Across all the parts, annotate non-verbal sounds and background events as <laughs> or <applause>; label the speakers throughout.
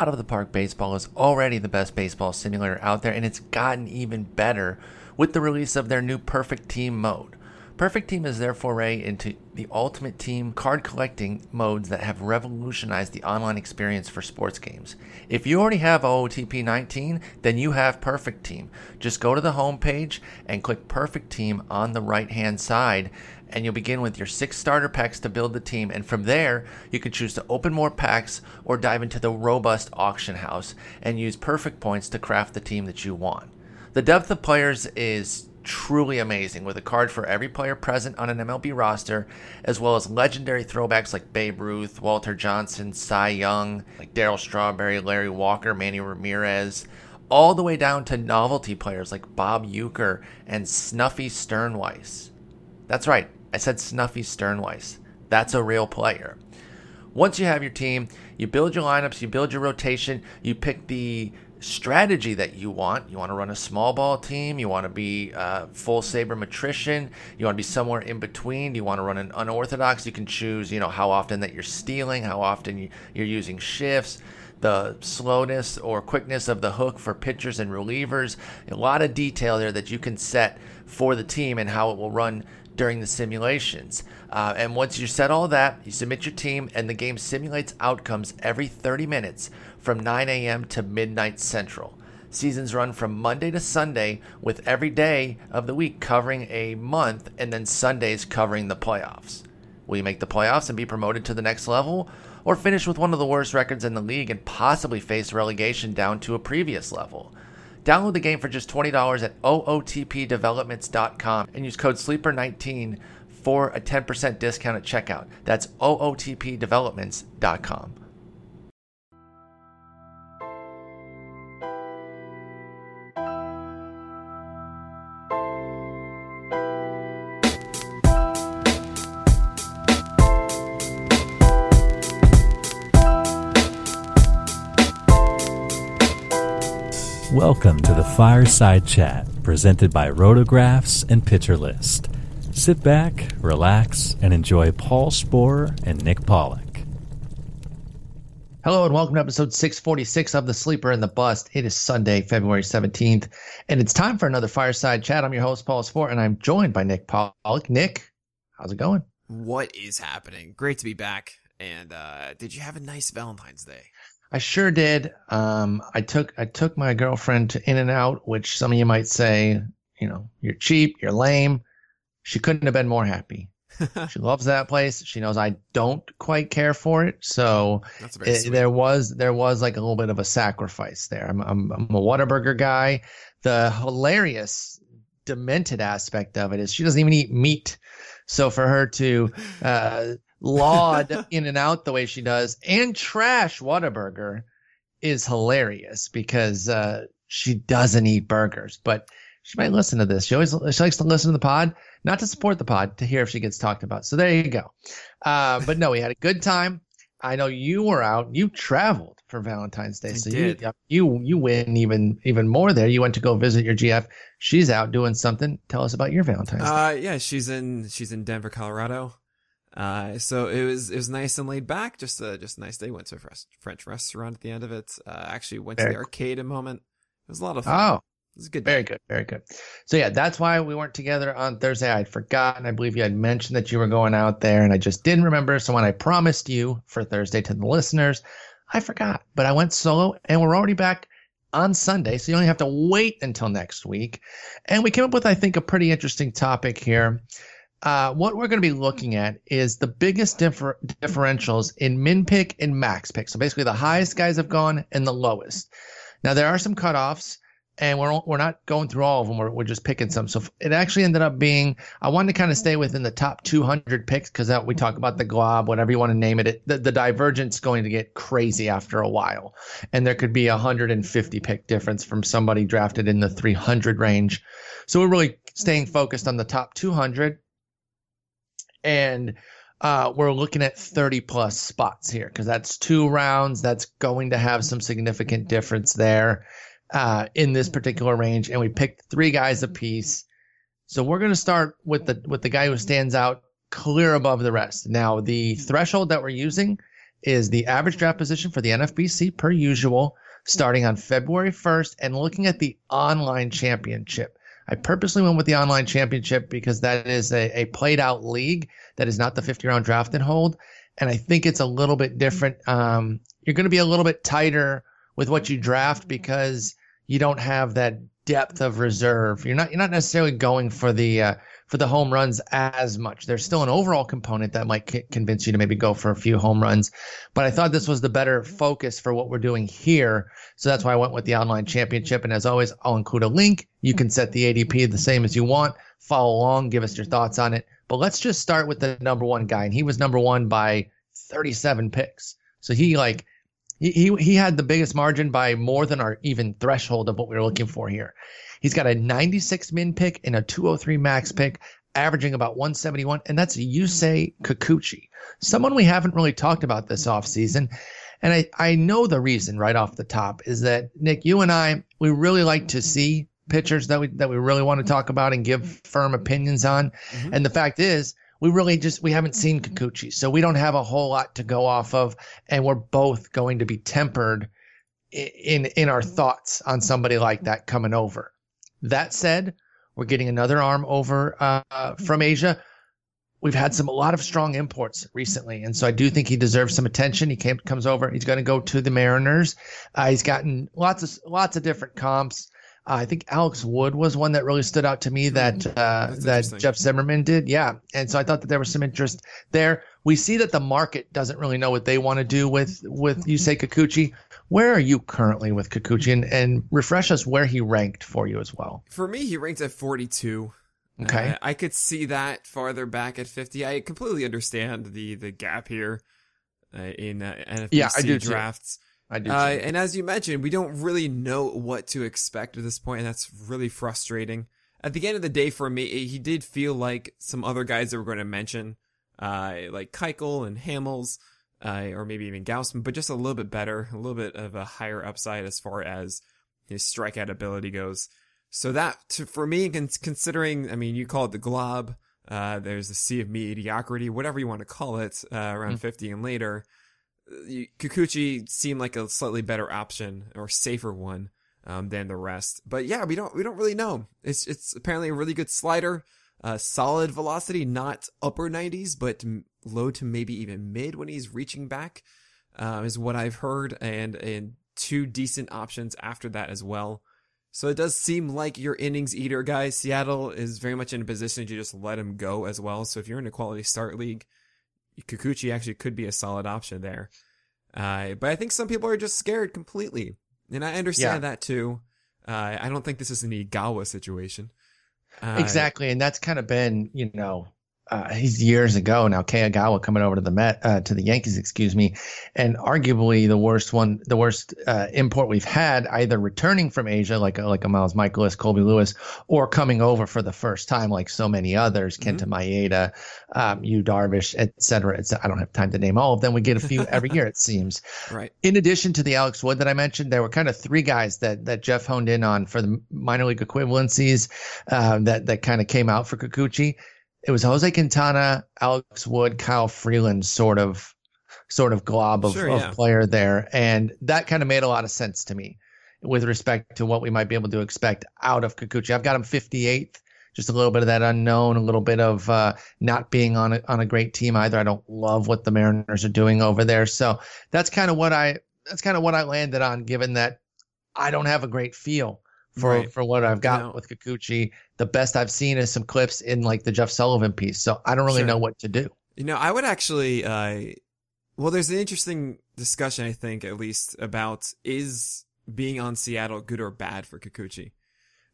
Speaker 1: Out of the Park Baseball is already the best baseball simulator out there, and it's gotten even better with the release of their new Perfect Team mode. Perfect Team is their foray into the ultimate team card collecting modes that have revolutionized the online experience for sports games. If you already have OOTP 19, then you have Perfect Team. Just go to the home page and click Perfect Team on the right hand side, and you'll begin with your six starter packs to build the team. And from there, you can choose to open more packs or dive into the robust auction house and use perfect points to craft the team that you want. The depth of players is truly amazing with a card for every player present on an MLB roster, as well as legendary throwbacks like Babe Ruth, Walter Johnson, Cy Young, like Darryl Strawberry, Larry Walker, Manny Ramirez, all the way down to novelty players like Bob Uecker and Snuffy Stirnweiss. That's right, I said Snuffy Stirnweiss. That's a real player. Once you have your team, you build your lineups, you build your rotation, you pick the strategy that you want. You want to run a small ball team. You want to be uh, full sabermetrician. You want to be somewhere in between. You want to run an unorthodox. You can choose, you know, how often that you're stealing, how often you're using shifts, the slowness or quickness of the hook for pitchers and relievers. A lot of detail there that you can set for the team and how it will run during the simulations. Uh, and once you set all that, you submit your team, and the game simulates outcomes every 30 minutes from 9 a.m. to midnight central. Seasons run from Monday to Sunday, with every day of the week covering a month, and then Sundays covering the playoffs. Will you make the playoffs and be promoted to the next level? Or finish with one of the worst records in the league and possibly face relegation down to a previous level? Download the game for just $20 at ootpdevelopments.com and use code SLEEPER19 for a 10% discount at checkout. That's ootpdevelopments.com.
Speaker 2: Welcome to the Fireside Chat, presented by Rotographs and Pitcher List. Sit back, relax, and enjoy Paul Sporer and Nick Pollack.
Speaker 1: Hello and welcome to episode 646 of The Sleeper and the Bust. It is Sunday, February 17th, and it's time for another Fireside Chat. I'm your host, Paul Sporer, and I'm joined by Nick Pollack. Nick, how's it going?
Speaker 3: What is happening? Great to be back. And uh, did you have a nice Valentine's Day?
Speaker 1: I sure did. Um, I took I took my girlfriend to In and Out, which some of you might say, you know, you're cheap, you're lame. She couldn't have been more happy. <laughs> she loves that place. She knows I don't quite care for it, so it, there was there was like a little bit of a sacrifice there. I'm I'm, I'm a Whataburger guy. The hilarious, demented aspect of it is she doesn't even eat meat. So for her to uh, laud <laughs> in and out the way she does and trash Whataburger is hilarious because uh, she doesn't eat burgers, but she might listen to this. She always she likes to listen to the pod, not to support the pod, to hear if she gets talked about. So there you go. Uh, but no, we had a good time. I know you were out. You traveled for Valentine's Day,
Speaker 3: I
Speaker 1: so
Speaker 3: did.
Speaker 1: you you you win even even more there. You went to go visit your GF. She's out doing something. Tell us about your Valentine's Day.
Speaker 3: Uh, yeah, she's in she's in Denver, Colorado. Uh, so it was it was nice and laid back. Just a just a nice day. Went to a French French restaurant at the end of it. Uh, actually went to the arcade a moment. It was a lot of fun.
Speaker 1: Oh,
Speaker 3: it was a good.
Speaker 1: Very good, very good. So yeah, that's why we weren't together on Thursday. I'd forgotten. I believe you had mentioned that you were going out there, and I just didn't remember. So when I promised you for Thursday to the listeners, I forgot. But I went solo, and we're already back on Sunday, so you only have to wait until next week. And we came up with, I think, a pretty interesting topic here. Uh, what we're going to be looking at is the biggest differ- differentials in min pick and max pick. So basically, the highest guys have gone and the lowest. Now there are some cutoffs, and we're we're not going through all of them. We're we're just picking some. So it actually ended up being I wanted to kind of stay within the top 200 picks because we talk about the glob, whatever you want to name it. it the, the divergence going to get crazy after a while, and there could be a 150 pick difference from somebody drafted in the 300 range. So we're really staying focused on the top 200 and uh, we're looking at 30 plus spots here because that's two rounds. That's going to have some significant difference there uh, in this particular range. And we picked three guys apiece. So we're going to start with the with the guy who stands out clear above the rest. Now the threshold that we're using is the average draft position for the NFBC per usual, starting on February 1st and looking at the online championship. I purposely went with the online championship because that is a, a played out league that is not the 50 round draft and hold. And I think it's a little bit different. Um, you're going to be a little bit tighter with what you draft because you don't have that depth of reserve. You're not you're not necessarily going for the uh, for the home runs as much. There's still an overall component that might c- convince you to maybe go for a few home runs, but I thought this was the better focus for what we're doing here. So that's why I went with the online championship. And as always, I'll include a link. You can set the ADP the same as you want. Follow along, give us your thoughts on it. But let's just start with the number one guy, and he was number one by 37 picks. So he like he, he had the biggest margin by more than our even threshold of what we were looking for here. He's got a 96 min pick and a 203 max hmm. pick, averaging about 171, and that's hmm. Yusei Kikuchi, someone we haven't really talked about this hmm. offseason. And I, I know the reason right off the top is that Nick, you and I, we really like to see pitchers that we that we really want to talk about and give firm opinions on. Mm-hmm. And the fact is, we really just we haven't seen mm-hmm. Kikuchi, so we don't have a whole lot to go off of, and we're both going to be tempered in in our mm-hmm. thoughts on somebody like mm-hmm. that coming over. That said, we're getting another arm over uh, from Asia. We've had some a lot of strong imports recently, and so I do think he deserves some attention. He came comes over. He's going to go to the Mariners. Uh, he's gotten lots of lots of different comps. Uh, I think Alex Wood was one that really stood out to me that mm-hmm. uh, that Jeff Zimmerman did. Yeah, and so I thought that there was some interest there. We see that the market doesn't really know what they want to do with with Yusei Kikuchi. Where are you currently with Kikuchi, and, and refresh us where he ranked for you as well?
Speaker 3: For me, he ranked at 42.
Speaker 1: Okay,
Speaker 3: uh, I could see that farther back at 50. I completely understand the the gap here uh, in uh, NFBC yeah, I do drafts. Too.
Speaker 1: I do.
Speaker 3: Uh, and as you mentioned, we don't really know what to expect at this point, and that's really frustrating. At the end of the day, for me, he did feel like some other guys that we're going to mention, uh, like Keuchel and Hamels, uh, or maybe even Gausman, but just a little bit better, a little bit of a higher upside as far as his strikeout ability goes. So that, to, for me, considering, I mean, you call it the glob, uh, there's the sea of mediocrity, whatever you want to call it, uh, around mm. 50 and later. Kikuchi seemed like a slightly better option or safer one um, than the rest. But yeah, we don't we don't really know. It's it's apparently a really good slider, uh, solid velocity, not upper 90s, but low to maybe even mid when he's reaching back, uh, is what I've heard, and and two decent options after that as well. So it does seem like your innings eater guy. Seattle is very much in a position to just let him go as well. So if you're in a quality start league Kikuchi actually could be a solid option there. Uh, but I think some people are just scared completely. And I understand yeah. that too. Uh, I don't think this is an Igawa situation.
Speaker 1: Uh, exactly. And that's kind of been, you know, uh, he's years ago now. Kei Igawa coming over to the Met uh, to the Yankees, excuse me, and arguably the worst one, the worst uh, import we've had, either returning from Asia like a, like a Miles Mikolas, Colby Lewis, or coming over for the first time like so many others, mm-hmm. Kenta Maeda, um, Yu Darvish, et cetera, et cetera. I don't have time to name all of them. We get a few every year, it <laughs> seems.
Speaker 3: Right.
Speaker 1: In addition to the Alex Wood that I mentioned, there were kind of three guys that that Jeff honed in on for the minor league equivalencies uh, that that kind of came out for Kikuchi it was Jose Quintana, Alex Wood, Kyle Freeland sort of sort of glob of, sure, yeah. of player there. And that kind of made a lot of sense to me with respect to what we might be able to expect out of Kikuchi. I've got him 58th, just a little bit of that unknown, a little bit of uh, not being on a, on a great team either. I don't love what the Mariners are doing over there. So that's kind of what I that's kind of what I landed on, given that I don't have a great feel for right. for what I've got with Kikuchi. The best I've seen is some clips in like the Jeff Sullivan piece. So I don't really sure. know what to do.
Speaker 3: You know, I would actually uh well there's an interesting discussion I think at least about is being on Seattle good or bad for Kikuchi.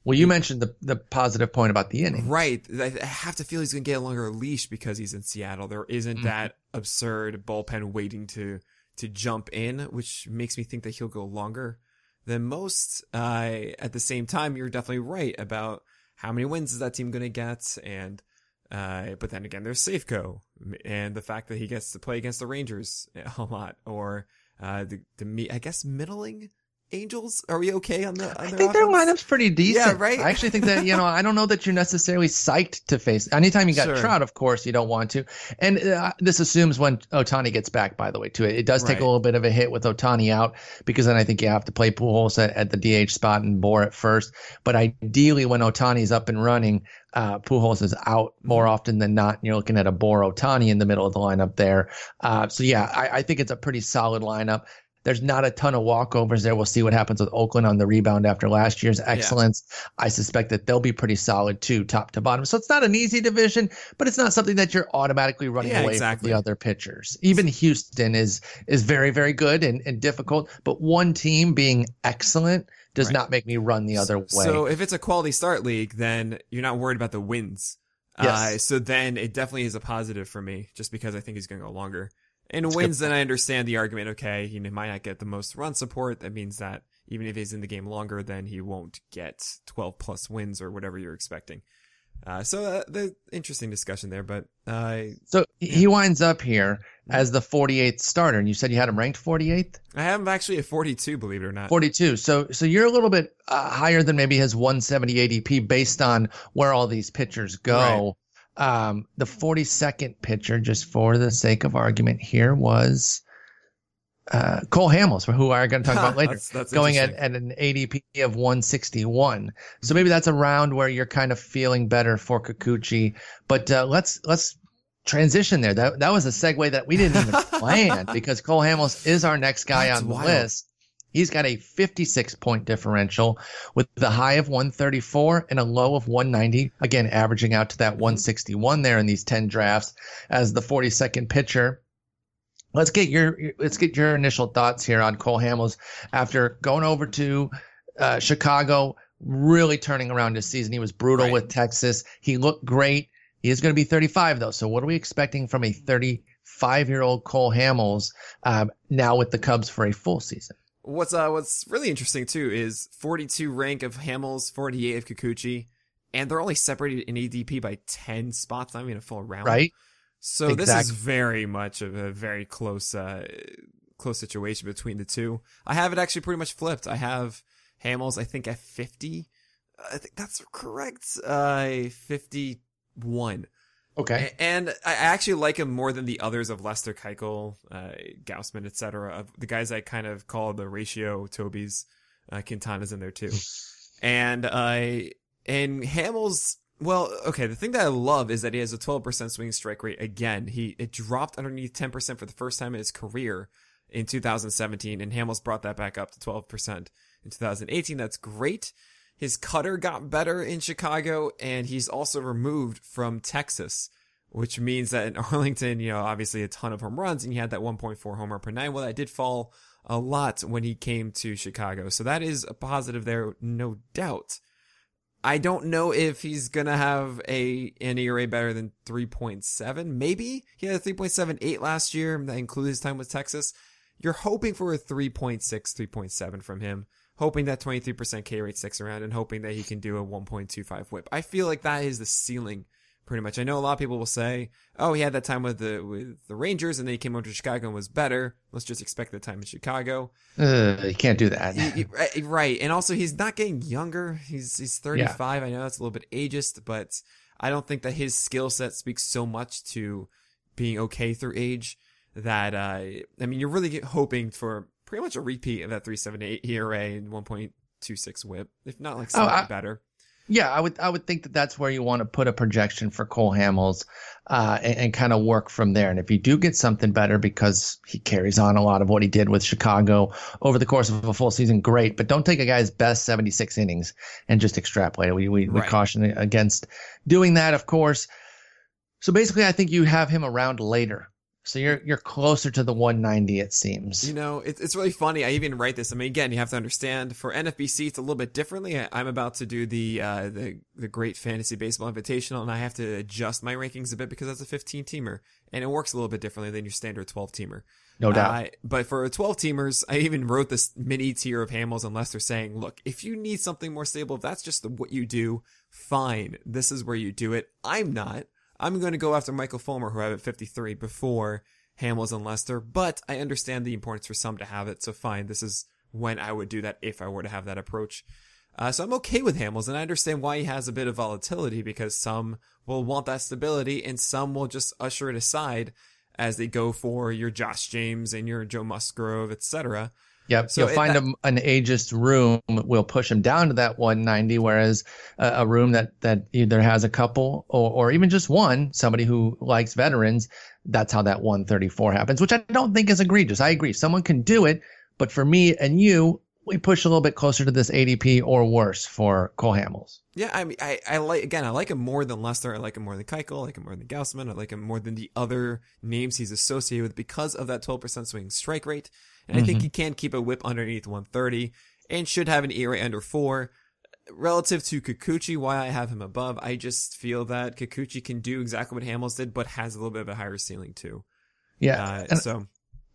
Speaker 1: Well, you mentioned the the positive point about the inning.
Speaker 3: Right. I have to feel he's going to get a longer leash because he's in Seattle. There isn't mm-hmm. that absurd bullpen waiting to to jump in, which makes me think that he'll go longer than most. Uh, at the same time, you're definitely right about how many wins is that team going to get, and uh, but then again, there's Safeco and the fact that he gets to play against the Rangers a lot, or uh, the the I guess middling Angels? Are we okay on the? On
Speaker 1: I think their lineup's pretty decent.
Speaker 3: Yeah, right?
Speaker 1: I actually think that you know I don't know that you're necessarily psyched to face. Anytime you got
Speaker 3: Sure.
Speaker 1: Trout, of course you don't want to. And uh, this assumes when Ohtani gets back. By the way, too, it it does take
Speaker 3: Right.
Speaker 1: a little bit of a hit with Ohtani out because then I think you have to play Pujols at, at the DH spot and Bour at first. But ideally, when Ohtani's up and running, uh, Pujols is out more often than not. And you're looking at a Bour Ohtani in the middle of the lineup there. Uh, so yeah, I, I think it's a pretty solid lineup. There's not a ton of walkovers there. We'll see what happens with Oakland on the rebound after last year's excellence. I suspect that they'll be pretty solid too, top to bottom. So it's not an easy division, but it's not something that you're automatically running
Speaker 3: Yeah,
Speaker 1: away
Speaker 3: exactly.
Speaker 1: from the other pitchers. Even Houston is is very, very good and, and difficult, but one team being excellent does
Speaker 3: Right.
Speaker 1: not make me run the other way.
Speaker 3: So if it's a quality start league, then you're not worried about the wins.
Speaker 1: Yes.
Speaker 3: Uh, so then it definitely is a positive for me, just because I think he's going to go longer. And wins, then I understand the argument. Okay, he might not get the most run support. That means that even if he's in the game longer, then he won't get 12 plus wins or whatever you're expecting. Uh, so uh, the interesting discussion there, but uh,
Speaker 1: so he winds up here as the 48th starter, and you said you had him ranked 48th?
Speaker 3: I have him actually at 42, believe it or not.
Speaker 1: 42. So so you're a little bit uh, higher than maybe his 170 ADP based on where all these pitchers go. Um, the 42nd pitcher, just for the sake of argument here, was uh, Cole Hamels, who we're going to talk about <laughs> later,
Speaker 3: That's- that's
Speaker 1: going at, at an ADP of 161. So maybe that's a round where you're kind of feeling better for Kikuchi. But uh, let's let's transition there. That that was a segue that we didn't even <laughs> plan because Cole Hamels is our next guy
Speaker 3: That's
Speaker 1: on the
Speaker 3: wild.
Speaker 1: list. He's got a 56 point differential with the high of 134 and a low of 190. Again, averaging out to that 161 there in these 10 drafts as the 42nd pitcher. Let's get your let's get your initial thoughts here on Cole Hamels after going over to uh, Chicago, really turning around his season. He was brutal
Speaker 3: Right.
Speaker 1: with Texas. He looked great. He is going to be 35 though. So what are we expecting from a 35 year old Cole Hamels um, now with the Cubs for a full season?
Speaker 3: What's uh what's really interesting too is 42 rank of Hamels, 48 of Kikuchi, and they're only separated in ADP by 10 spots, I mean a full round.
Speaker 1: Right?
Speaker 3: So this is very much of a very close uh close situation between the two. I have it actually pretty much flipped. I have Hamels I think at 50. I think that's correct. Uh 51.
Speaker 1: Okay.
Speaker 3: And I actually like him more than the others of Lester Keuchel, uh, Gausman, etc. Of the guys I kind of call the ratio Toby's, uh, Quintana's in there too. <laughs> And, uh, and Hamels, well, okay, the thing that I love is that he has a 12% swing strike rate again. He, it dropped underneath 10% for the first time in his career in 2017, and Hamels brought that back up to 12% in 2018. That's great. His cutter got better in Chicago, and he's also removed from Texas, which means that in <laughs> Arlington, you know, obviously a ton of home runs, and he had that 1.4 homer per nine. Well, that did fall a lot when he came to Chicago. So that is a positive there, no doubt. I don't know if he's gonna have a an ERA better than 3.7. Maybe he had a 3.78 last year. That includes his time with Texas. You're hoping for a 3.6, 3.7 from him. Hoping that 23% K rate sticks around and hoping that he can do a 1.25 whip. I feel like that is the ceiling pretty much. I know a lot of people will say, "Oh, he had that time with the with the Rangers and then he came over to Chicago and was better." Let's just expect the time in Chicago.
Speaker 1: Uh, you can't do that.
Speaker 3: Right-. And also he's not getting younger. He's he's 35. I know that's a little bit ageist, but I don't think that his skill set speaks so much to being okay through age that uh I mean you're really hoping for pretty much a repeat of that 378 ERA and 1.26 whip, if not like
Speaker 1: Oh,
Speaker 3: slightly
Speaker 1: I-
Speaker 3: better.
Speaker 1: Yeah, I would I would think that that's where you want to put a projection for Cole Hamels, uh, and, and kind of work from there. And if you do get something better because he carries on a lot of what he did with Chicago over the course of a full season, great. But don't take a guy's best 76 innings and just extrapolate it. We we, we caution against doing that, of course. So basically, I think you have him around later. So you're you're closer to the 190, it seems.
Speaker 3: You know, it, it's really funny. I even write this. I mean, again, you have to understand for NFBC, it's a little bit differently. I, I'm about to do the uh, the the Great Fantasy Baseball Invitational, and I have to adjust my rankings a bit because that's a 15 teamer, and it works a little bit differently than your standard 12 teamer.
Speaker 1: no doubt.
Speaker 3: Uh, but for 12 teamers, I even wrote this mini tier of Hamels and Lester saying, look, if you need something more stable, if that's just the, what you do, fine. This is where you do it. I'm not. I'm going to go after Michael Fulmer, who I have at 53 before Hamels and Lester, but I understand the importance for some to have it. So fine. This is when I would do that if I were to have that approach. Uh, so I'm okay with Hamels, and I understand why he has a bit of volatility because some will want that stability and some will just usher it aside as they go for your Josh James and your Joe Musgrove, etc.
Speaker 1: Yep.
Speaker 3: So
Speaker 1: You'll find
Speaker 3: that-
Speaker 1: a, an ageist room We'll push him down to that 190, whereas a, a room that, that either has a couple or, or even just one, somebody who likes veterans, that's how that 134 happens, which I don't think is egregious. I agree. Someone can do it, but for me and you, we push a little bit closer to this ADP or worse for Cole Hamels.
Speaker 3: Yeah, I mean, I, I like again. I like him more than Lester. I like him more than Keuchel. I like him more than Gausman. I like him more than the other names he's associated with because of that 12% swing strike rate. And I think he can keep a whip underneath 130 and should have an ERA under four. Relative to Kikuchi, why I have him above, I just feel that Kikuchi can do exactly what Hamels did, but has a little bit of a higher ceiling too.
Speaker 1: Yeah.
Speaker 3: Uh,
Speaker 1: and
Speaker 3: so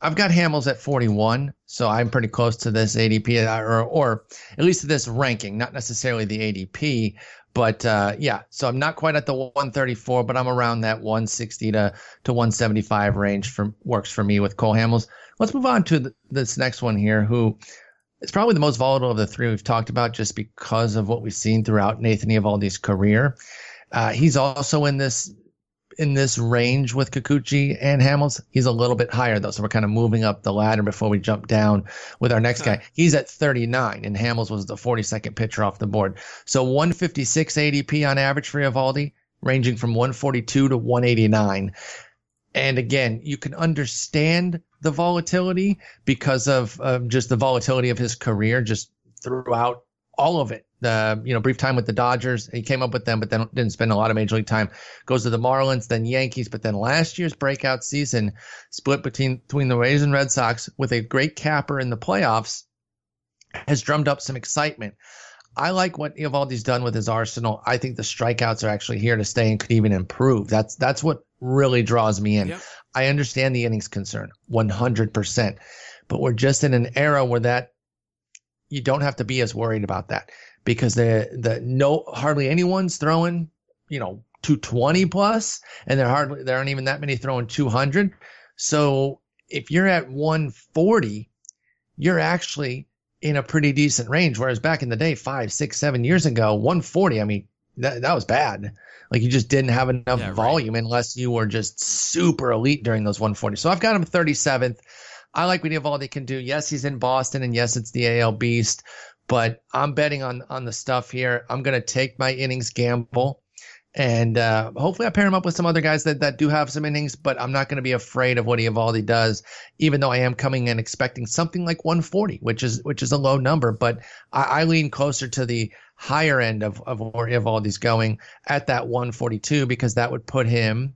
Speaker 1: I've got Hamels at 41, so I'm pretty close to this ADP, uh, or, or at least to this ranking, not necessarily the ADP, but uh, yeah. So I'm not quite at the 134, but I'm around that 160 to to 175 range for works for me with Cole Hamels. Let's move on to th- this next one here, who is probably the most volatile of the three we've talked about, just because of what we've seen throughout Nathan Eovaldi's career. Uh, he's also in this in this range with Kikuchi and Hamels. He's a little bit higher though, so we're kind of moving up the ladder before we jump down with our next guy. He's at 39, and Hamels was the 42nd pitcher off the board. So 156 ADP on average for Eovaldi, ranging from 142 to 189. And again, you can understand the volatility because of um, just the volatility of his career, just throughout all of it. The you know brief time with the Dodgers, he came up with them, but then didn't spend a lot of major league time. Goes to the Marlins, then Yankees, but then last year's breakout season split between between the Rays and Red Sox with a great capper in the playoffs has drummed up some excitement. I like what Eovaldi's done with his arsenal. I think the strikeouts are actually here to stay and could even improve. That's that's what really draws me in.
Speaker 3: Yep.
Speaker 1: I understand the innings concern 100%, but we're just in an era where that you don't have to be as worried about that because the the no hardly anyone's throwing, you know, 220 plus and there hardly there aren't even that many throwing 200. So if you're at 140, you're actually in a pretty decent range. Whereas back in the day, five, six, seven years ago, 140, I mean, that, that was bad. Like you just didn't have enough
Speaker 3: Yeah, right.
Speaker 1: volume unless you were just super elite during those 140. So I've got him 37th. I like what Eovaldi can do. Yes, he's in Boston, and yes, it's the AL Beast, but I'm betting on on the stuff here. I'm going to take my innings gamble, and uh, hopefully I pair him up with some other guys that that do have some innings. But I'm not going to be afraid of what Eovaldi does, even though I am coming in expecting something like 140, which is which is a low number. But I, I lean closer to the higher end of of where Eovaldi's going at that 142 because that would put him.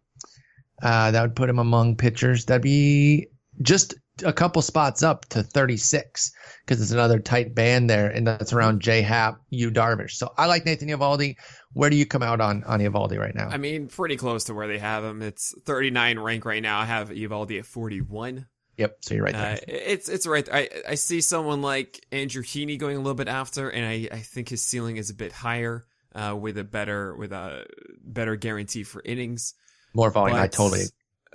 Speaker 1: Uh, that would put him among pitchers. That'd be just a couple spots up to 36 because it's another tight band there, and that's around J Happ, Yu Darvish. So I like Nathan Eovaldi. Where do you come out on on Eovaldi right now?
Speaker 3: I mean, pretty close to where they have him. It's 39 rank right now. I have Eovaldi at 41.
Speaker 1: yep. So you're right there.
Speaker 3: Uh, it's it's right. There. I I see someone like Andrew Heaney going a little bit after, and I, I think his ceiling is a bit higher, uh, with a better with a better guarantee for innings.
Speaker 1: More volume. I totally.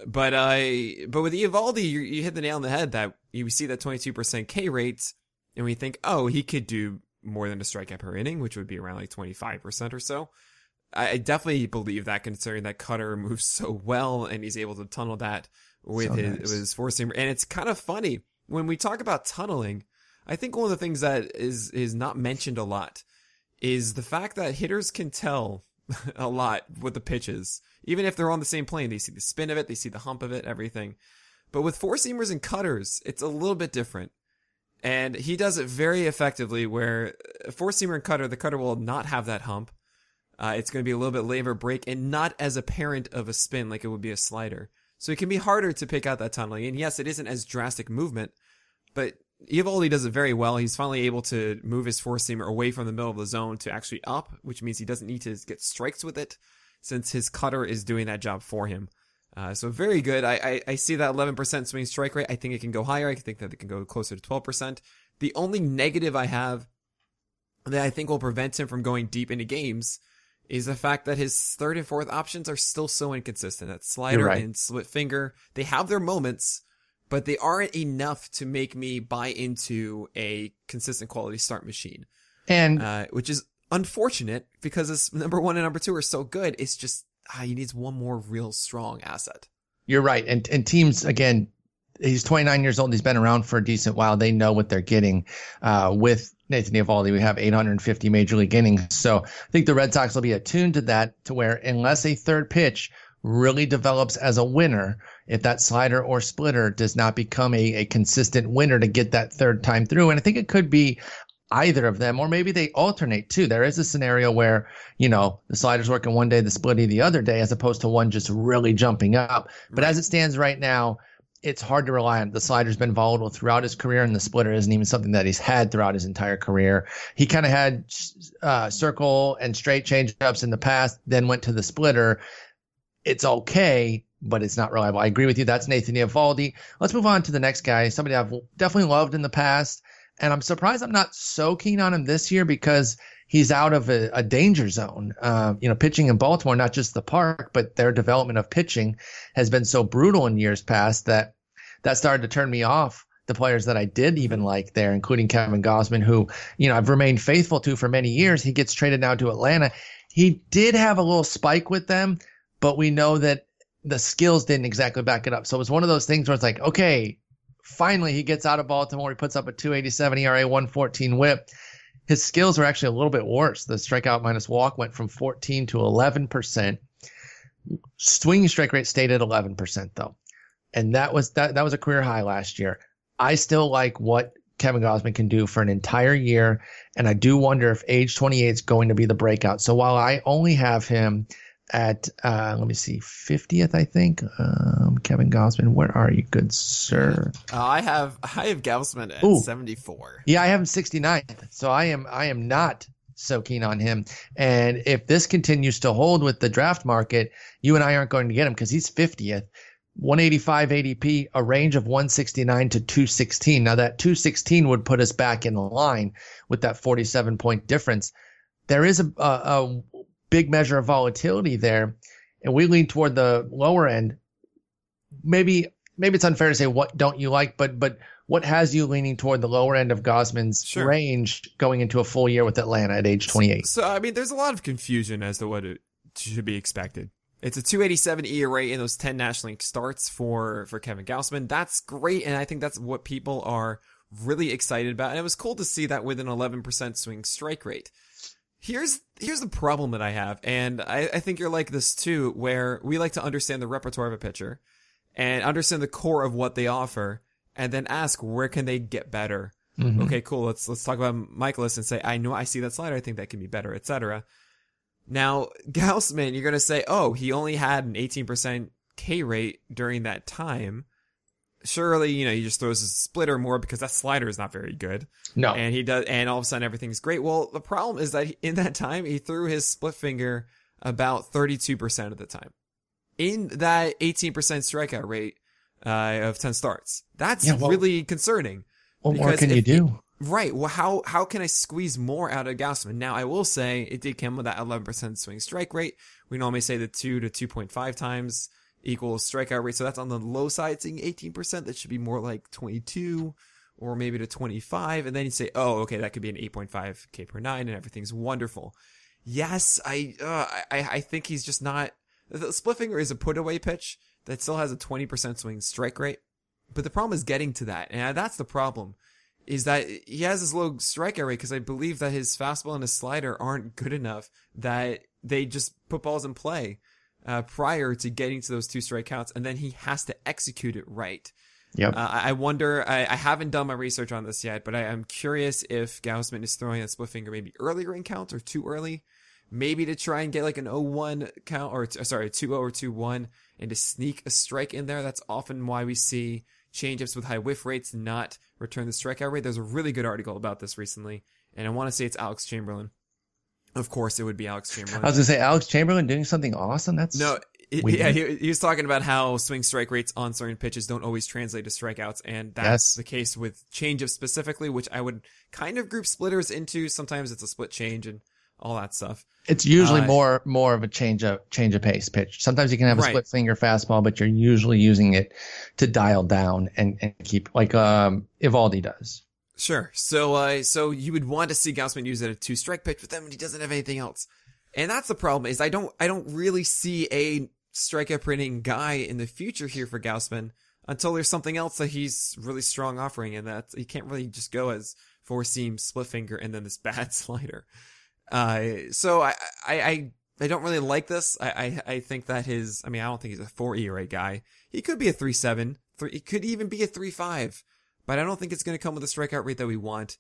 Speaker 3: But I but with Eovaldi, you, you hit the nail on the head that you see that 22% K rate, and we think, oh, he could do more than a strikeout per inning, which would be around like 25% or so. I I definitely believe that considering that Cutter moves so well and he's able to tunnel that with
Speaker 1: So
Speaker 3: his
Speaker 1: nice.
Speaker 3: with his four seamer. And it's kind of funny when we talk about tunneling. I think one of the things that is is not mentioned a lot is the fact that hitters can tell <laughs> a lot with the pitches, even if they're on the same plane. They see the spin of it, they see the hump of it, everything. But with four seamers and cutters, it's a little bit different. And he does it very effectively where a four seamer and cutter, the cutter will not have that hump. Uh, it's going to be a little bit later break and not as apparent of a spin like it would be a slider. So it can be harder to pick out that tunneling. And yes, it isn't as drastic movement, but Eovaldi does it very well. He's finally able to move his four seamer away from the middle of the zone to actually up, which means he doesn't need to get strikes with it since his cutter is doing that job for him. Uh, so very good. I, I, I see that 11% swing strike rate. I think it can go higher. I think that it can go closer to 12%. The only negative I have that I think will prevent him from going deep into games is the fact that his third and fourth options are still so inconsistent. That slider
Speaker 1: right.
Speaker 3: and split finger, they have their moments, but they aren't enough to make me buy into a consistent quality start machine.
Speaker 1: And
Speaker 3: uh, which is unfortunate because his number one and number two are so good. It's just ah, he needs one more real strong asset.
Speaker 1: You're right, and and teams again. He's 29 years old. He's been around for a decent while. They know what they're getting uh, with Nathan Eovaldi. We have 850 major league innings, so I think the Red Sox will be attuned to that. To where unless a third pitch really develops as a winner, if that slider or splitter does not become a, a consistent winner to get that third time through, and I think it could be either of them, or maybe they alternate too. There is a scenario where, you know, the slider's working one day, the splitty the other day, as opposed to one just really jumping up. But as it stands right now, it's hard to rely on. The slider's been volatile throughout his career, and the splitter isn't even something that he's had throughout his entire career. He kind of had uh, circle and straight changeups in the past, then went to the splitter. It's okay, but it's not reliable. I agree with you. That's Nathan Eovaldi. Let's move on to the next guy. Somebody I've definitely loved in the past and I'm surprised I'm not so keen on him this year because he's out of a, a danger zone. Uh, you know, pitching in Baltimore, not just the park, but their development of pitching has been so brutal in years past that that started to turn me off the players that I did even like there, including Kevin Gausman, who, you know, I've remained faithful to for many years. He gets traded now to Atlanta. He did have a little spike with them, but we know that the skills didn't exactly back it up. So it was one of those things where it's like, okay, finally he gets out of Baltimore. He puts up a 287 ERA, 114 whip. His skills are actually a little bit worse. The strikeout minus walk went from 14 to 11%. Swinging strike rate stayed at 11% though. And that was that that was a career high last year. I still like what Kevin Gausman can do for an entire year. And I do wonder if age 28 is going to be the breakout. So while I only have him at uh, let me see 50th i think. Um, kevin Gausman where are you good sir?
Speaker 3: Uh, i have i have Gausman at 74
Speaker 1: yeah i have him 69th so i am i am not so keen on him. And if this continues to hold with the draft market you and i aren't going to get him because he's 50th 185 ADP, a range of 169 to 216. Now that 216 would put us back in line with that 47 point difference. There is a, a, a big measure of volatility there, and we lean toward the lower end. Maybe maybe it's unfair to say what don't you like, but but what has you leaning toward the lower end of Gausman's sure. range going into a full year with Atlanta at age 28?
Speaker 3: So, so I mean, there's a lot of confusion as to what it should be expected. It's a 287 ERA in those 10 National League starts for for Kevin Gausman. That's great, and I think that's what people are really excited about. And it was cool to see that with an 11% swing strike rate. Here's here's the problem that I have, and I, I think you're like this too, where we like to understand the repertoire of a pitcher and understand the core of what they offer, and then ask where can they get better. Mm-hmm. Okay, cool. Let's let's talk about Mikolas and say I know I see that slider. I think that can be better, etc. Now Gausman, you're gonna say, oh, he only had an 18% K rate during that time surely, you know, he just throws his splitter more because that slider is not very good.
Speaker 1: No.
Speaker 3: And he does, and all of a sudden everything's great. Well, the problem is that in that time, he threw his split finger about 32% of the time. In that 18% strikeout rate, uh, of 10 starts. That's yeah, well, really concerning.
Speaker 1: What more can you do?
Speaker 3: Right. Well, how how can I squeeze more out of Gausman? Now, I will say it did come with that 11% swing strike rate. We normally say the two to 2.5 times equals strikeout rate. So that's on the low side, saying 18%. That should be more like 22 or maybe to 25. And then you say, oh, okay, that could be an 8.5 K per nine and everything's wonderful. Yes, I, uh, I, I think he's just not, the split finger is a put away pitch that still has a 20% swing strike rate. But the problem is getting to that. And that's the problem is that he has this low strikeout rate because I believe that his fastball and his slider aren't good enough that they just put balls in play uh, prior to getting to those two strikeouts, and then he has to execute it right.
Speaker 1: Yep.
Speaker 3: Uh, I wonder. I, I, haven't done my research on this yet, but I, am curious if Gausman is throwing that split finger maybe earlier in count or too early, maybe to try and get like an 0-1 count or sorry, a 2-0 or 2-1, and to sneak a strike in there. That's often why we see changeups with high whiff rates not return the strikeout rate. There's a really good article about this recently, and I want to say it's Alex Chamberlain of course, it would be Alex Chamberlain.
Speaker 1: I was gonna say Alex Chamberlain doing something awesome. That's
Speaker 3: no, it, yeah. He, he, was talking about how swing strike rates on certain pitches don't always translate to strikeouts, and that's yes. the case with changeups specifically, which I would kind of group splitters into. Sometimes it's a split change, and all that stuff.
Speaker 1: It's usually
Speaker 3: Uh,
Speaker 1: more more of a change of change of pace pitch. Sometimes you can have a
Speaker 3: Right.
Speaker 1: split finger fastball, but you're usually using it to dial down and, and keep like um Eovaldi does.
Speaker 3: Sure. So, uh, so you would want to see Gausman use it a two strike pitch, with but then he doesn't have anything else. And that's the problem is I don't, I don't really see a strikeout per inning guy in the future here for Gausman until there's something else that he's really strong offering. And that he can't really just go as four seam split finger and then this <laughs> bad slider. Uh, so I, I, I, I don't really like this. I, I, I think that his, I mean, I don't think he's a four ERA guy. He could be a three seven, three, he could even be a three five but I don't think it's going to come with the strikeout rate that we want.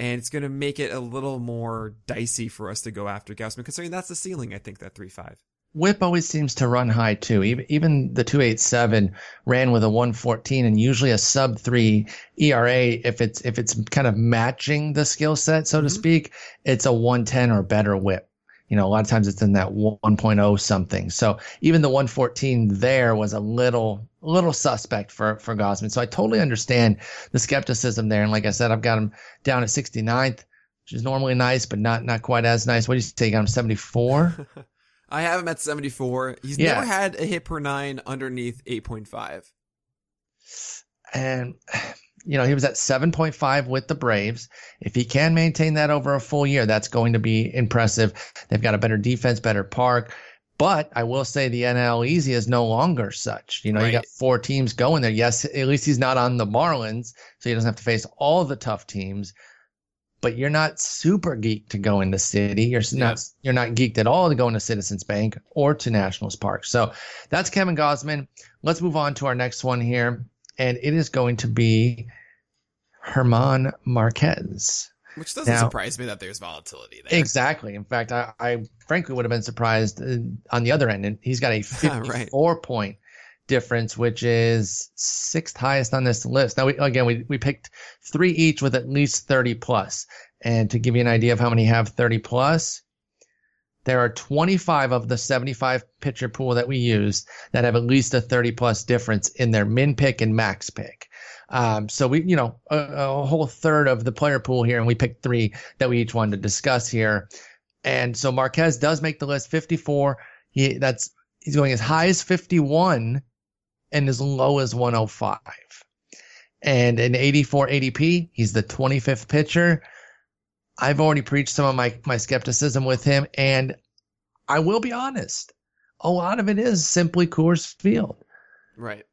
Speaker 3: And it's going to make it a little more dicey for us to go after Gausman, considering that's the ceiling, I think, that 3-5.
Speaker 1: Whip always seems to run high too. Even even the two eight seven ran with a one fourteen and usually a sub three ERA. If it's if it's kind of matching the skill set, so to
Speaker 3: Mhm.
Speaker 1: speak, it's a one ten or better whip. You know, a lot of times it's in that 1.0 something. So even the 114 there was a little, a little suspect for, for Gausman. So I totally understand the skepticism there. And like I said, I've got him down at 69th, which is normally nice, but not, not quite as nice. What do you say? You got him 74?
Speaker 3: I have him at 74. He's
Speaker 1: Yeah.
Speaker 3: never had a hit per nine underneath 8.5.
Speaker 1: and you know he was at 7.5 with the Braves. If he can maintain that over a full year, that's going to be impressive. They've got a better defense, better park. But I will say the NL Easy is no longer such. You know, you
Speaker 3: Right.
Speaker 1: got four teams going there. Yes, at least he's not on the Marlins, so he doesn't have to face all the tough teams. But you're not super geeked to go in the city. You're not you're not geeked at all to go into Citizens Bank or to Nationals Park. So that's Kevin Gausman. Let's move on to our next one here, and it is going to be Germán Marquez.
Speaker 3: Which doesn't
Speaker 1: Now-
Speaker 3: surprise me that there's volatility there.
Speaker 1: Exactly. In fact, I, I frankly would have been surprised uh, on the other end. And he's got a <laughs>
Speaker 3: Right.
Speaker 1: 54 point difference, which is sixth highest on this list. Now, we, again, we, we picked three each with at least 30 plus. And to give you an idea of how many have 30 plus, there are 25 of the 75 pitcher pool that we use that have at least a 30 plus difference in their min pick and max pick. Um, so we, you know, a, a whole third of the player pool here, and we picked three that we each wanted to discuss here. And so Marquez does make the list 54. He that's he's going as high as 51 and as low as 105. And in 84 ADP, he's the 25th pitcher. I've already preached some of my my skepticism with him, and I will be honest. A lot of it is simply Coors Field.
Speaker 3: Right.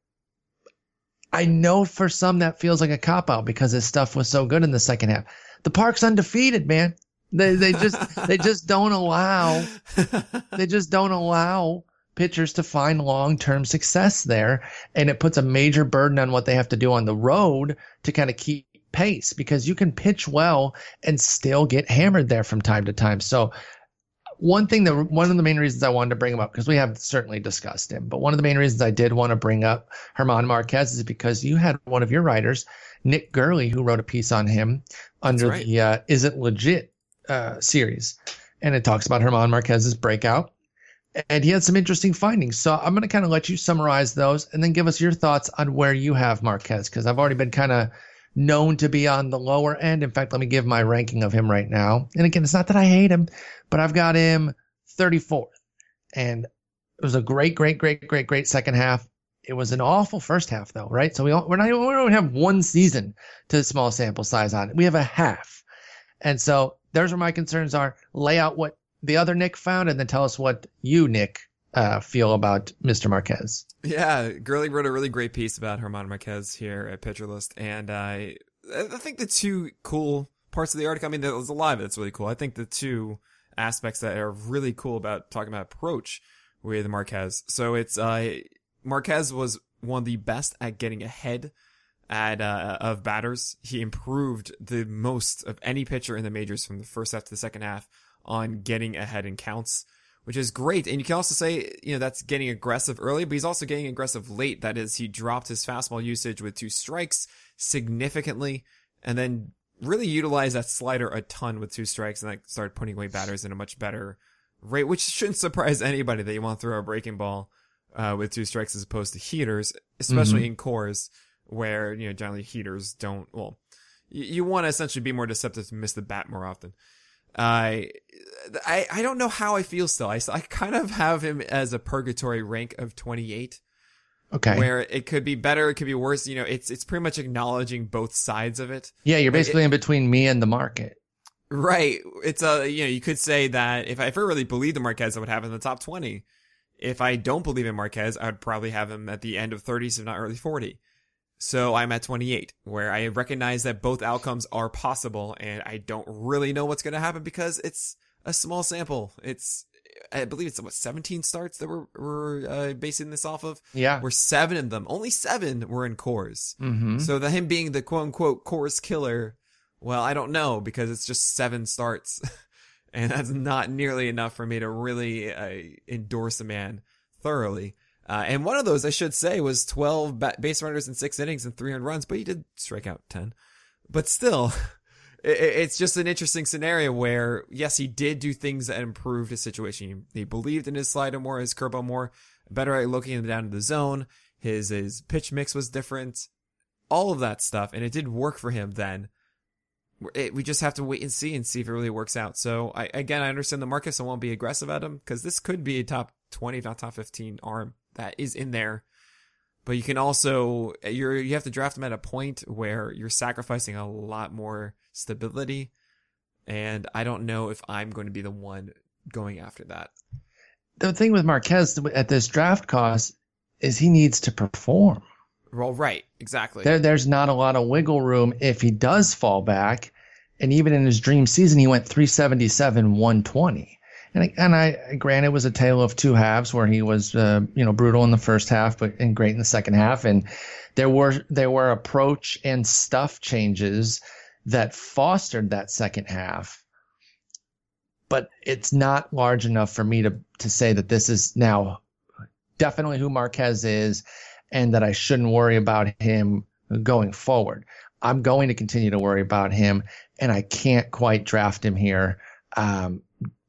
Speaker 1: I know for some that feels like a cop out because his stuff was so good in the second half. The park's undefeated, man. They they just <laughs> they just don't allow they just don't allow pitchers to find long-term success there and it puts a major burden on what they have to do on the road to kind of keep pace because you can pitch well and still get hammered there from time to time. So one thing that one of the main reasons I wanted to bring him up because we have certainly discussed him, but one of the main reasons I did want to bring up Germán Marquez is because you had one of your writers, Nick Gerli, who wrote a piece on him under
Speaker 3: right.
Speaker 1: the uh, "Is It Legit" uh, series, and it talks about Germán Marquez's breakout, and he had some interesting findings. So I'm going to kind of let you summarize those, and then give us your thoughts on where you have Marquez, because I've already been kind of known to be on the lower end. In fact, let me give my ranking of him right now. And again, it's not that I hate him, but I've got him 34th. And it was a great, great, great, great, great second half. It was an awful first half, though, right? So we all, we're not, we don't have one season to small sample size on. We have a half. And so there's where my concerns are. Lay out what the other Nick found and then tell us what you, Nick, uh, feel about Mr. Marquez.
Speaker 3: Yeah, Gerli wrote a really great piece about Germán Marquez here at Pitcher List, and I, I think the two cool parts of the article. I mean, there's a lot of it that's really cool. I think the two aspects that are really cool about talking about approach with Marquez. So it's uh, Marquez was one of the best at getting ahead at uh, of batters. He improved the most of any pitcher in the majors from the first half to the second half on getting ahead in counts which is great. And you can also say, you know, that's getting aggressive early, but he's also getting aggressive late. That is, he dropped his fastball usage with two strikes significantly and then really utilized that slider a ton with two strikes and like started putting away batters in a much better rate, which shouldn't surprise anybody that you want to throw a breaking ball uh, with two strikes as opposed to heaters, especially in Coors where, you know, generally heaters don't, well, you, you want to essentially be more deceptive to miss the bat more often. I, I, I don't know how I feel still. I, I kind of have him as a purgatory rank of 28.
Speaker 1: Okay.
Speaker 3: Where it could be better, it could be worse. You know, it's it's pretty much acknowledging both sides of it.
Speaker 1: yeah, you're basically in between me and the market.
Speaker 3: Right. It's a you know you could say that if I, if I really believed in Marquez, I would have him in the top twenty. If I don't believe in Marquez, I would probably have him at the end of thirties, if not early forty. So I'm at twenty eight, where I recognize that both outcomes are possible, and I don't really know what's going to happen because it's a small sample. It's I believe it's what seventeen starts that we're we're uh, basing this off of.
Speaker 1: Yeah.
Speaker 3: Where seven of them, only seven, were in Coors.
Speaker 1: Mm-hmm.
Speaker 3: So the him being the quote unquote Coors killer, well, I don't know because it's just seven starts, <laughs> and that's not nearly enough for me to really uh, endorse a man thoroughly. Uh, and one of those, I should say, was 12 ba- base runners in six innings and 300 runs, but he did strike out 10. But still, <laughs> it's just an interesting scenario where, yes, he did do things that improved his situation. He, believed in his slider more, his curveball more, better at looking down to the zone. His his pitch mix was different all of that stuff, and it did work for him then. It, we just have to wait and see and see if it really works out. So I again I understand the Marquez. I won't be aggressive at him because this could be a top twenty, if not top fifteen arm that is in there. But you can also you're you have to draft him at a point where you're sacrificing a lot more stability, and I don't know if I'm going to be the one going after that.
Speaker 1: The thing with Marquez at this draft cost is he needs to perform.
Speaker 3: Well, right, exactly.
Speaker 1: There, there's not a lot of wiggle room if he does fall back. And even in his dream season, he went 377, 120. And and I granted it was a tale of two halves where he was, uh, you know, brutal in the first half, but and great in the second half. And there were there were approach and stuff changes that fostered that second half. But it's not large enough for me to to say that this is now definitely who Marquez is and that I shouldn't worry about him going forward. I'm going to continue to worry about him, and I can't quite draft him here um,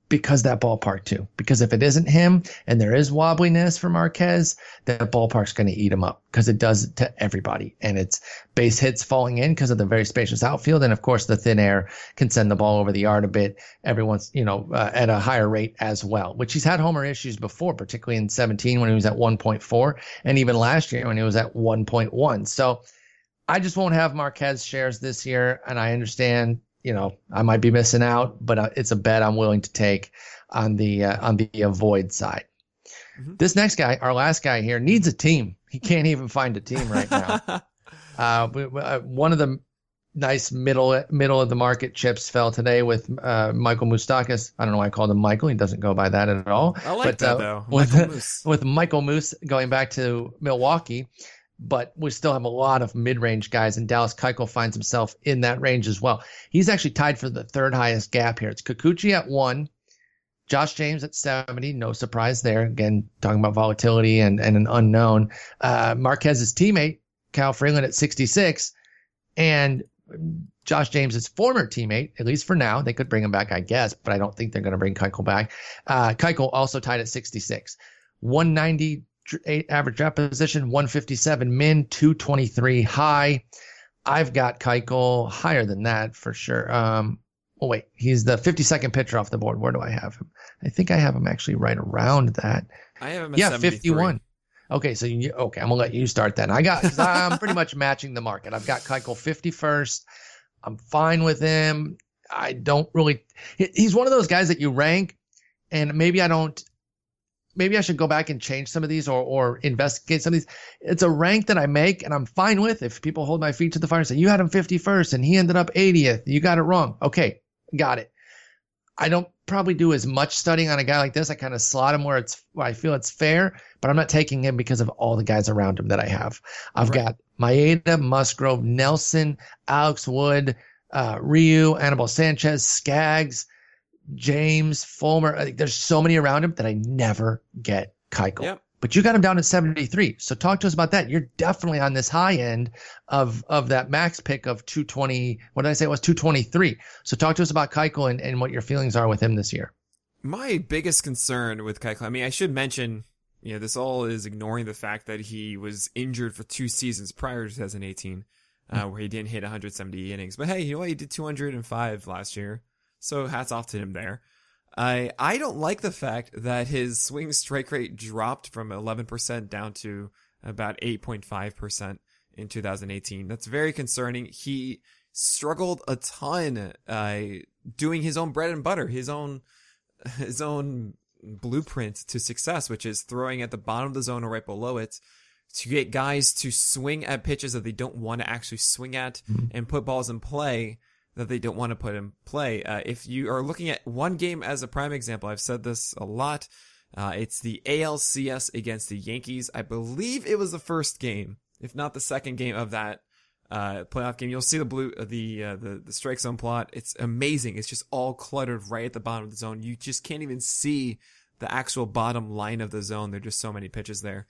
Speaker 1: because that ballpark too. Because if it isn't him and there is wobbliness for Marquez, that ballpark's going to eat him up because it does it to everybody. And it's base hits falling in because of the very spacious outfield, and of course the thin air can send the ball over the yard a bit. Everyone's you know uh, at a higher rate as well, which he's had homer issues before, particularly in 17 when he was at 1.4, and even last year when he was at 1.1. So. I just won't have Marquez shares this year, and I understand, you know, I might be missing out, but uh, it's a bet I'm willing to take on the uh, on the avoid side.
Speaker 3: Mhm.
Speaker 1: This next guy, our last guy here, needs a team. He can't even find a team right now. <laughs> uh, uh, one of the nice middle middle of the market chips fell today with uh, Michael Moustakas. I don't know why I called him Michael. He doesn't go by that at all.
Speaker 3: I like
Speaker 1: But,
Speaker 3: that
Speaker 1: uh,
Speaker 3: though.
Speaker 1: with-
Speaker 3: Michael Moose. <laughs>
Speaker 1: with Michael Moose going back to Milwaukee, but we still have a lot of mid-range guys, and Dallas Keuchel finds himself in that range as well. He's actually tied for the third highest gap here. It's Kikuchi at one, Josh James at 70, no surprise there. Again, talking about volatility and, and an unknown. Uh, Marquez's teammate, Kyle Freeland at 66, and Josh James's former teammate, at least for now, they could bring him back, I guess, but I don't think they're going to bring Keuchel back. Uh, Keuchel also tied at 66. 190 dr- eight average draft position, 157 min, 223 high. I've got Keuchel higher than that for sure. Um, oh wait, he's the 52nd pitcher off the board. Where do I have him? I think I have him actually right around that.
Speaker 3: I have him at
Speaker 1: Yeah, 51. Okay, so you, okay, I'm gonna let you start then. I got, I'm pretty much matching the market. I've got Keuchel 51st. I'm fine with him. I don't really. he- He's one of those guys that you rank, and maybe I don't. Maybe I should go back and change some of these or or investigate some of these. It's a rank that I make, and I'm fine with. If people hold my feet to the fire and say you had him 51st and he ended up 80th, you got it wrong. Okay, got it. I don't probably do as much studying on a guy like this. I kind of slot him where it's where I feel it's fair, but I'm not taking him because of all the guys around him that I have. I've
Speaker 3: Right.
Speaker 1: got Maeda, Musgrove, Nelson, Alex Wood, uh, Ryu, Anibal Sanchez, Skaggs, James, Fulmer. I think there's so many around him that I never get Keuchel.
Speaker 3: Yep.
Speaker 1: But you got him down at 73. So talk to us about that. You're definitely on this high end of of that max pick of 220. What did I say? It was 223. So talk to us about Keuchel and, and what your feelings are with him this year.
Speaker 3: My biggest concern with Keuchel, I mean, I should mention, you know, this all is ignoring the fact that he was injured for two seasons prior to 2018, uh, where he didn't hit 170 innings. But hey, you know what? He did 205 last year. So hats off to him there. I I don't like the fact that his swing strike rate dropped from 11% down to about 8.5% in 2018. That's very concerning. He struggled a ton uh, doing his own bread and butter, his own his own blueprint to success, which is throwing at the bottom of the zone or right below it to get guys to swing at pitches that they don't want to actually swing at mm-hmm. and put balls in play that they don't want to put in play. Uh, if you are looking at one game as a prime example, I've said this a lot. Uh, it's the ALCS against the Yankees. I believe it was the first game, if not the second game of that uh, playoff game. You'll see the blue, the, uh, the the strike zone plot. It's amazing. It's just all cluttered right at the bottom of the zone. You just can't even see the actual bottom line of the zone. There're just so many pitches there.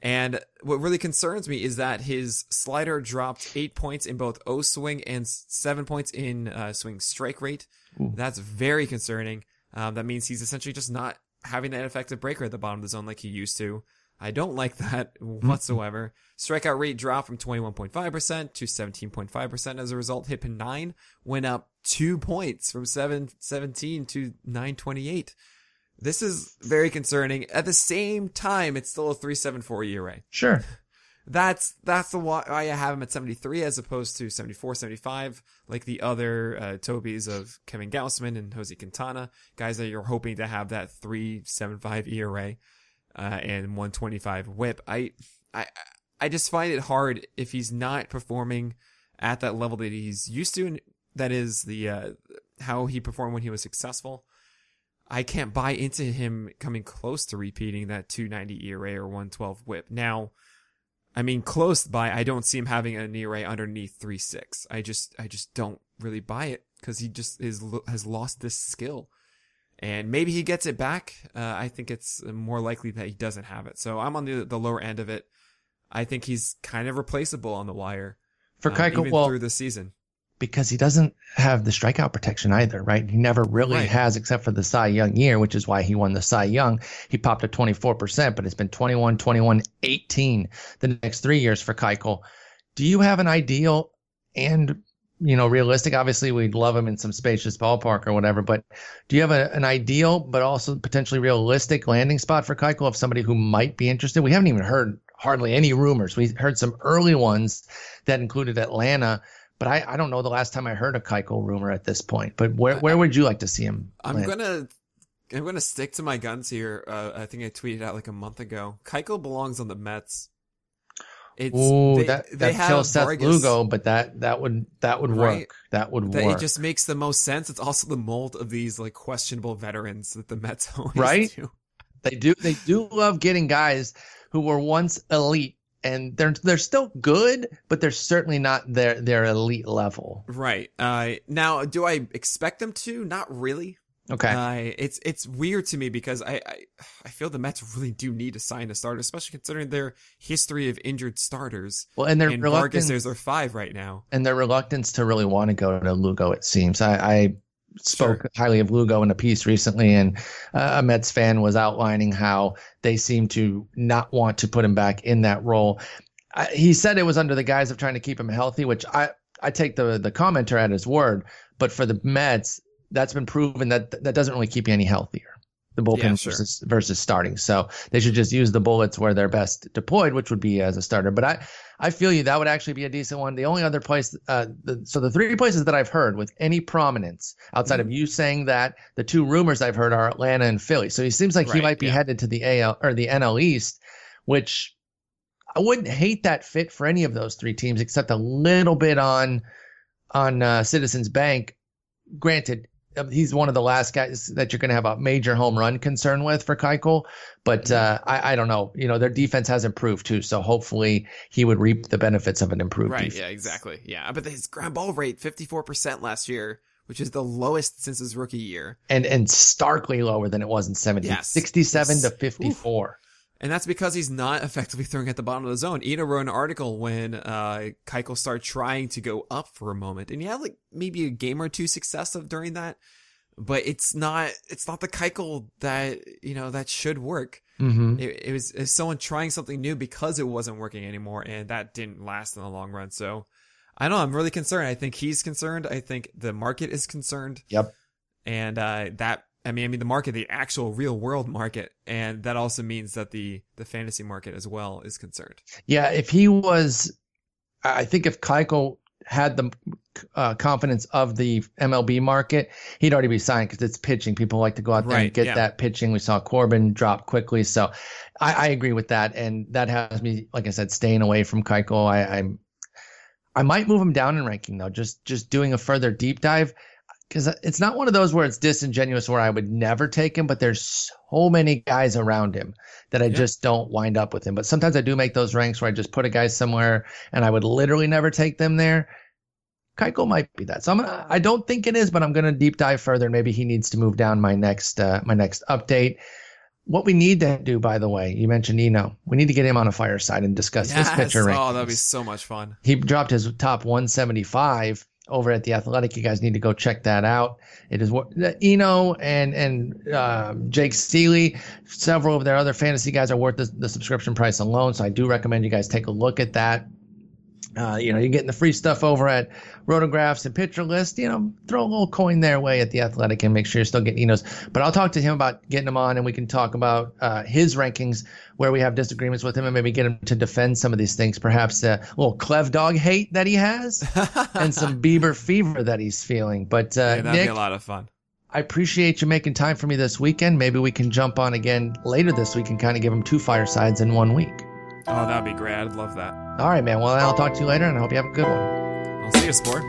Speaker 3: And what really concerns me is that his slider dropped eight points in both O swing and seven points in uh, swing strike rate. Ooh. That's very concerning. Um, that means he's essentially just not having an effective breaker at the bottom of the zone like he used to. I don't like that mm-hmm. <laughs> whatsoever. Strikeout rate dropped from 21.5% to 17.5% as a result. Hit pin 9 went up 2 points from 717 to 928. This is very concerning. At the same time, it's still a 374 ERA.
Speaker 1: Sure. <laughs>
Speaker 3: That's that's the why I have him at 73 as opposed to 74, 75, like the other uh, Tobies of Kevin Gausman and Jose Quintana, guys that you're hoping to have that 375 ERA uh, and 125 WHIP. I I I just find it hard if he's not performing at that level that he's used to. And that is the uh, how he performed when he was successful. I can't buy into him coming close to repeating that 290 ERA or 112 whip. Now, I mean, close by, I don't see him having an ERA underneath 3.6. I just, I just don't really buy it because he just is, has lost this skill. And maybe he gets it back. Uh, I think it's more likely that he doesn't have it. So I'm on the, the lower end of it. I think he's kind of replaceable on the wire.
Speaker 1: For um, well,
Speaker 3: through the season
Speaker 1: because he doesn't have the strikeout protection either, right? He never really right. has, except for the Cy Young year, which is why he won the Cy Young. He popped at 24%, but it's been 21, 21, 18 the next three years for Keuchel. Do you have an ideal and you know realistic? Obviously, we'd love him in some spacious ballpark or whatever, but do you have a, an ideal but also potentially realistic landing spot for Keuchel of somebody who might be interested? We haven't even heard hardly any rumors. We heard some early ones that included Atlanta but I, I don't know the last time I heard a Keuchel rumor at this point. But where where would you like to see him?
Speaker 3: I'm land? gonna I'm gonna stick to my guns here. Uh, I think I tweeted out like a month ago. Keuchel belongs on the Mets.
Speaker 1: It's Ooh, they, that they that kills Seth Vargas, Lugo, but that that would that would right? work. That would that, work.
Speaker 3: It just makes the most sense. It's also the mold of these like questionable veterans that the Mets <laughs> always
Speaker 1: right?
Speaker 3: do.
Speaker 1: They do they do love getting guys who were once elite and they're they're still good, but they're certainly not their their elite level.
Speaker 3: Right. Uh, now, do I expect them to? Not really.
Speaker 1: Okay.
Speaker 3: Uh, it's it's weird to me because I, I, I feel the Mets really do need to sign a starter, especially considering their history of injured starters.
Speaker 1: Well, and their
Speaker 3: and Vargas, there's their five right now,
Speaker 1: and their reluctance to really want to go to Lugo. It seems I, I spoke sure. highly of Lugo in a piece recently, and uh, a Mets fan was outlining how they seem to not want to put him back in that role. I, he said it was under the guise of trying to keep him healthy, which I I take the the commenter at his word. But for the Mets, that's been proven that that doesn't really keep you any healthier the bullpen yeah, sure. versus versus starting. So they should just use the bullets where they're best deployed, which would be as a starter. But I I feel you that would actually be a decent one. The only other place, uh, the, so the three places that I've heard with any prominence outside mm-hmm. of you saying that, the two rumors I've heard are Atlanta and Philly. So he seems like right, he might be yeah. headed to the AL or the NL East, which I wouldn't hate that fit for any of those three teams, except a little bit on on uh, Citizens Bank. Granted, he's one of the last guys that you're going to have a major home run concern with for Keuchel. But uh, I, I, don't know. You know, their defense has improved too, so hopefully he would reap the benefits of an improved.
Speaker 3: Right.
Speaker 1: Defense.
Speaker 3: Yeah. Exactly. Yeah. But his ground ball rate, 54% last year, which is the lowest since his rookie year,
Speaker 1: and and starkly lower than it was in 70. Yes. 67 yes. to 54. Oof.
Speaker 3: And that's because he's not <laughs> effectively throwing at the bottom of the zone. Eno wrote an article when uh, Keuchel started trying to go up for a moment, and he had like maybe a game or two success of during that. But it's not it's not the Keuchel that you know that should work.
Speaker 1: Mm-hmm.
Speaker 3: It, it, was, it was someone trying something new because it wasn't working anymore, and that didn't last in the long run. So I don't know. I'm really concerned. I think he's concerned. I think the market is concerned.
Speaker 1: Yep.
Speaker 3: and uh, that I mean, I mean the market, the actual real world market, and that also means that the the fantasy market as well is concerned.
Speaker 1: Yeah, if he was, I think if Keuchel had the uh, confidence of the MLB market, he'd already be signed because it's pitching. People like to go out there
Speaker 3: Right,
Speaker 1: and get
Speaker 3: yeah.
Speaker 1: that pitching. We saw Corbin drop quickly, so I, I agree with that, and that has me, like I said, staying away from Keuchel. I, I'm, I might move him down in ranking though, just just doing a further deep dive. Because it's not one of those where it's disingenuous where I would never take him, but there's so many guys around him that I
Speaker 3: Yeah.
Speaker 1: just don't wind up with him. But sometimes I do make those ranks where I just put a guy somewhere and I would literally never take them there. Keuchel might be that. So I'm gonna, I don't think it is, but I'm going to deep dive further. Maybe he needs to move down my next uh, my next update. What we need to do, by the way, you mentioned Eno. We need to get him on a fireside and discuss his pitcher
Speaker 3: Oh, that'd be so much fun.
Speaker 1: He dropped his top 175 over at the Athletic. You guys need to go check that out. It is what Eno and and um, Jake Ciely, several of their other fantasy guys are worth the, the subscription price alone. So I do recommend you guys take a look at that. Uh, you know, you're getting the free stuff over at Rotographs and Pitcher List. You know, throw a little coin their way at the Athletic and make sure you're still getting Enos. But I'll talk to him about getting him on, and we can talk about uh, his rankings where we have disagreements with him, and maybe get him to defend some of these things. Perhaps a little Clev Dog hate that he has, <laughs> and some Bieber fever that he's feeling. But uh,
Speaker 3: Yeah, that'd
Speaker 1: Nick,
Speaker 3: be a lot of fun.
Speaker 1: I appreciate you making time for me this weekend. Maybe we can jump on again later this week and kind of give him two firesides in one week.
Speaker 3: Oh, that'd be great. I'd love that.
Speaker 1: All right, man. Well, I'll talk to you later, and I hope you have a good one.
Speaker 3: I'll see you, sport.